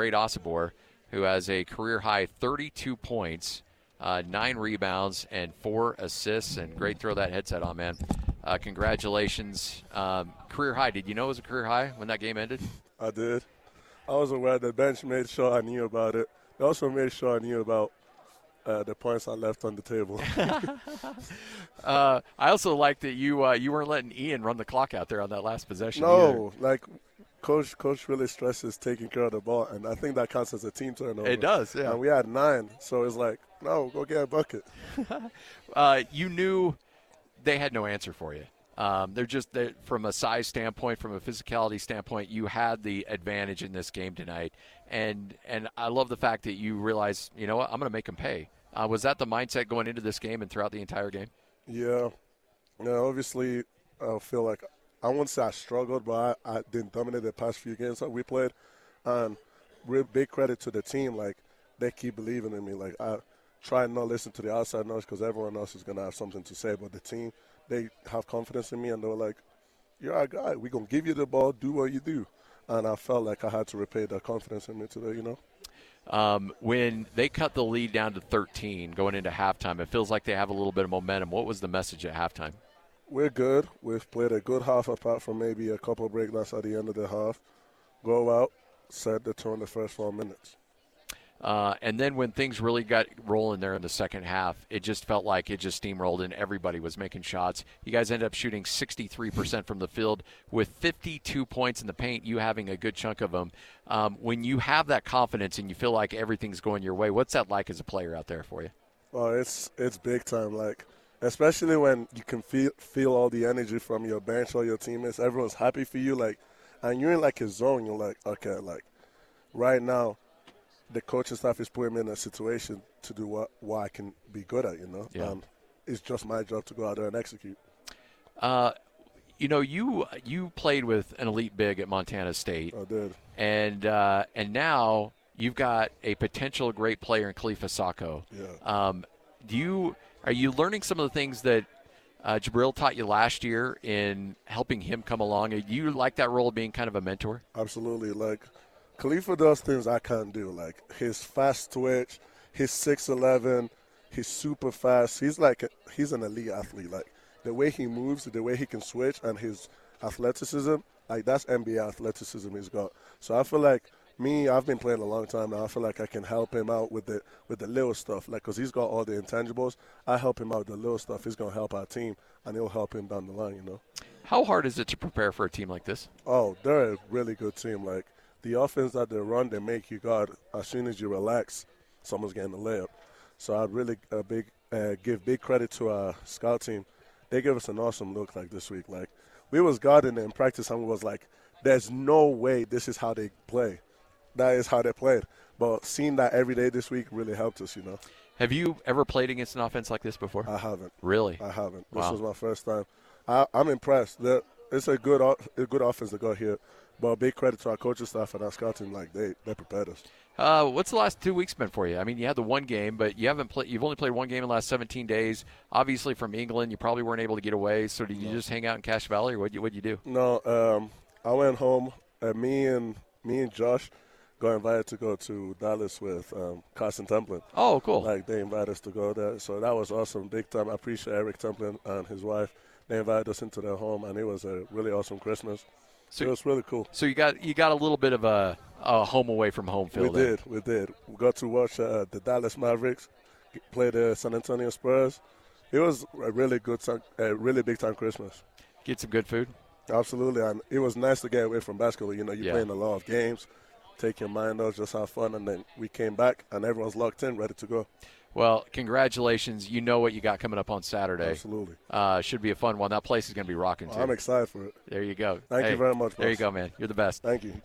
Great Osobor, who has a career high 32 points, uh, nine rebounds, and four assists. And great throw that headset on, man. Uh, congratulations. Um, career high. Did you know it was a career high when that game ended? I did. I was aware the bench made sure I knew about it. They also made sure I knew about uh, the points I left on the table. uh, I also like that you uh, you weren't letting Ian run the clock out there on that last possession. No, either. like coach coach really stresses taking care of the ball, and I think that counts as a team turnover. It does, yeah. And we had nine, so it's like, no, go get a bucket. uh, you knew they had no answer for you. Um, they're just they're, from a size standpoint, from a physicality standpoint, you had the advantage in this game tonight, and and I love the fact that you realize, you know what, I'm going to make them pay. Uh, was that the mindset going into this game and throughout the entire game? Yeah, yeah. Obviously, I feel like I won't say I struggled, but I, I didn't dominate the past few games that we played, and real big credit to the team. Like they keep believing in me. Like I try and not listen to the outside noise because everyone else is going to have something to say, but the team they have confidence in me and they were like, "You're our guy. We're gonna give you the ball. Do what you do." And I felt like I had to repay that confidence in me today. You know. Um, when they cut the lead down to 13 going into halftime, it feels like they have a little bit of momentum. What was the message at halftime? We're good. We've played a good half apart from maybe a couple breakdowns at the end of the half. Go out, set the tone the first four minutes. Uh, and then when things really got rolling there in the second half, it just felt like it just steamrolled and everybody was making shots. You guys ended up shooting 63% from the field with 52 points in the paint, you having a good chunk of them. Um, when you have that confidence and you feel like everything's going your way, what's that like as a player out there for you? Well, it's it's big time. Like especially when you can feel feel all the energy from your bench or your teammates. Everyone's happy for you. Like, and you're in like a zone. You're like, okay, like right now the coaching staff is putting me in a situation to do what, what I can be good at, you know. Yeah. Um, it's just my job to go out there and execute. Uh, you know, you you played with an elite big at Montana State. I did. And uh, and now you've got a potential great player in Kalifa Sakho. Yeah. Um, do you are you learning some of the things that uh, Jubrile taught you last year in helping him come along? You like that role of being kind of a mentor? Absolutely. Like Kalifa does things I can't do, like his fast twitch, his six eleven, he's super fast. He's like he's an elite athlete. Like the way he moves, the way he can switch, and his athleticism, like that's NBA athleticism he's got. So I feel like me, I've been playing a long time now. I feel like I can help him out with the with the little stuff, like because he's got all the intangibles. I help him out with the little stuff. He's gonna help our team, and he'll help him down the line. You know. How hard is it to prepare for a team like this? Oh, they're a really good team. Like the offense that they run, they make you guard. As soon as you relax, someone's getting a layup. So I'd really uh, big uh, give big credit to our scout team. They gave us an awesome look like this week. Like we was guarding in practice and was like, "There's no way this is how they play. That is how they played." But seeing that every day this week really helped us. You know. Have you ever played against an offense like this before? I haven't. Really? I haven't. This wow. was my first time. I, am I'm impressed. it's a good a good offense to go here. But big credit to our coaching staff and our scouting. Like they, they prepared us. Uh, what's the last two weeks been for you? I mean, you had the one game, but you haven't played. You've only played one game in the last 17 days. Obviously, from England, you probably weren't able to get away. So, did you no. just hang out in Cache Valley, or what? You what you do? No, um, I went home. And me and me and Josh got invited to go to Dallas with um, Karson Templin. Oh, cool! Like they invited us to go there, so that was awesome, big time. I appreciate Eric Templin and his wife. They invited us into their home, and it was a really awesome Christmas. So it was really cool. So you got you got a little bit of a, a home away from home feel. We there. did, we did. We got to watch uh, the Dallas Mavericks play the San Antonio Spurs. It was a really good, time, a really big time Christmas. Get some good food. Absolutely, and it was nice to get away from basketball. You know, you're yeah. playing a lot of games, take your mind off, just have fun, and then we came back and everyone's locked in, ready to go. Well, congratulations. You know what you got coming up on Saturday. Absolutely. Uh, should be a fun one. That place is going to be rocking, too. I'm excited for it. There you go. Thank hey, you very much. Boss. There you go, man. You're the best. Thank you.